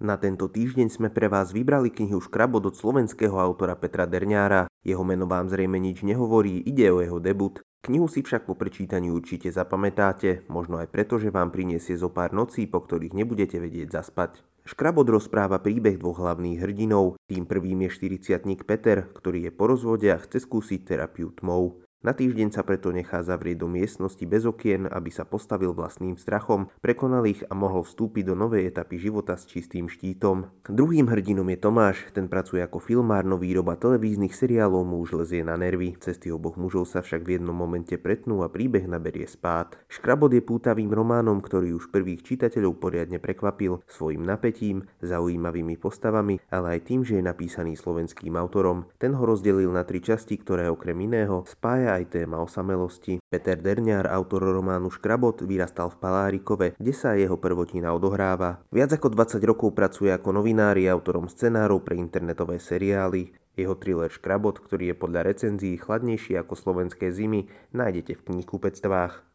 Na tento týždeň sme pre vás vybrali knihu Škrabot od slovenského autora Petra Derňára. Jeho meno vám zrejme nič nehovorí, ide o jeho debut. Knihu si však po prečítaní určite zapamätáte, možno aj preto, že vám priniesie zo pár nocí, po ktorých nebudete vedieť zaspať. Škrabot rozpráva príbeh dvoch hlavných hrdinov. Tým prvým je 40 Peter, ktorý je po rozvode a chce skúsiť terapiu tmou. Na týždeň sa preto nechá zavrieť do miestnosti bez okien, aby sa postavil vlastným strachom, prekonal ich a mohol vstúpiť do novej etapy života s čistým štítom. Druhým hrdinom je Tomáš, ten pracuje ako filmár, no výroba televíznych seriálov mu už lezie na nervy. Cesty oboch mužov sa však v jednom momente pretnú a príbeh naberie spát. Škrabot je pútavým románom, ktorý už prvých čitateľov poriadne prekvapil svojim napätím, zaujímavými postavami, ale aj tým, že je napísaný slovenským autorom. Ten ho rozdelil na tri časti, ktoré okrem iného spája aj téma osamelosti. Peter Derňár, autor románu Škrabot, vyrastal v Palárikove, kde sa jeho prvotina odohráva. Viac ako 20 rokov pracuje ako novinár autorom scenárov pre internetové seriály. Jeho thriller Škrabot, ktorý je podľa recenzií chladnejší ako slovenské zimy, nájdete v knihkupectvách.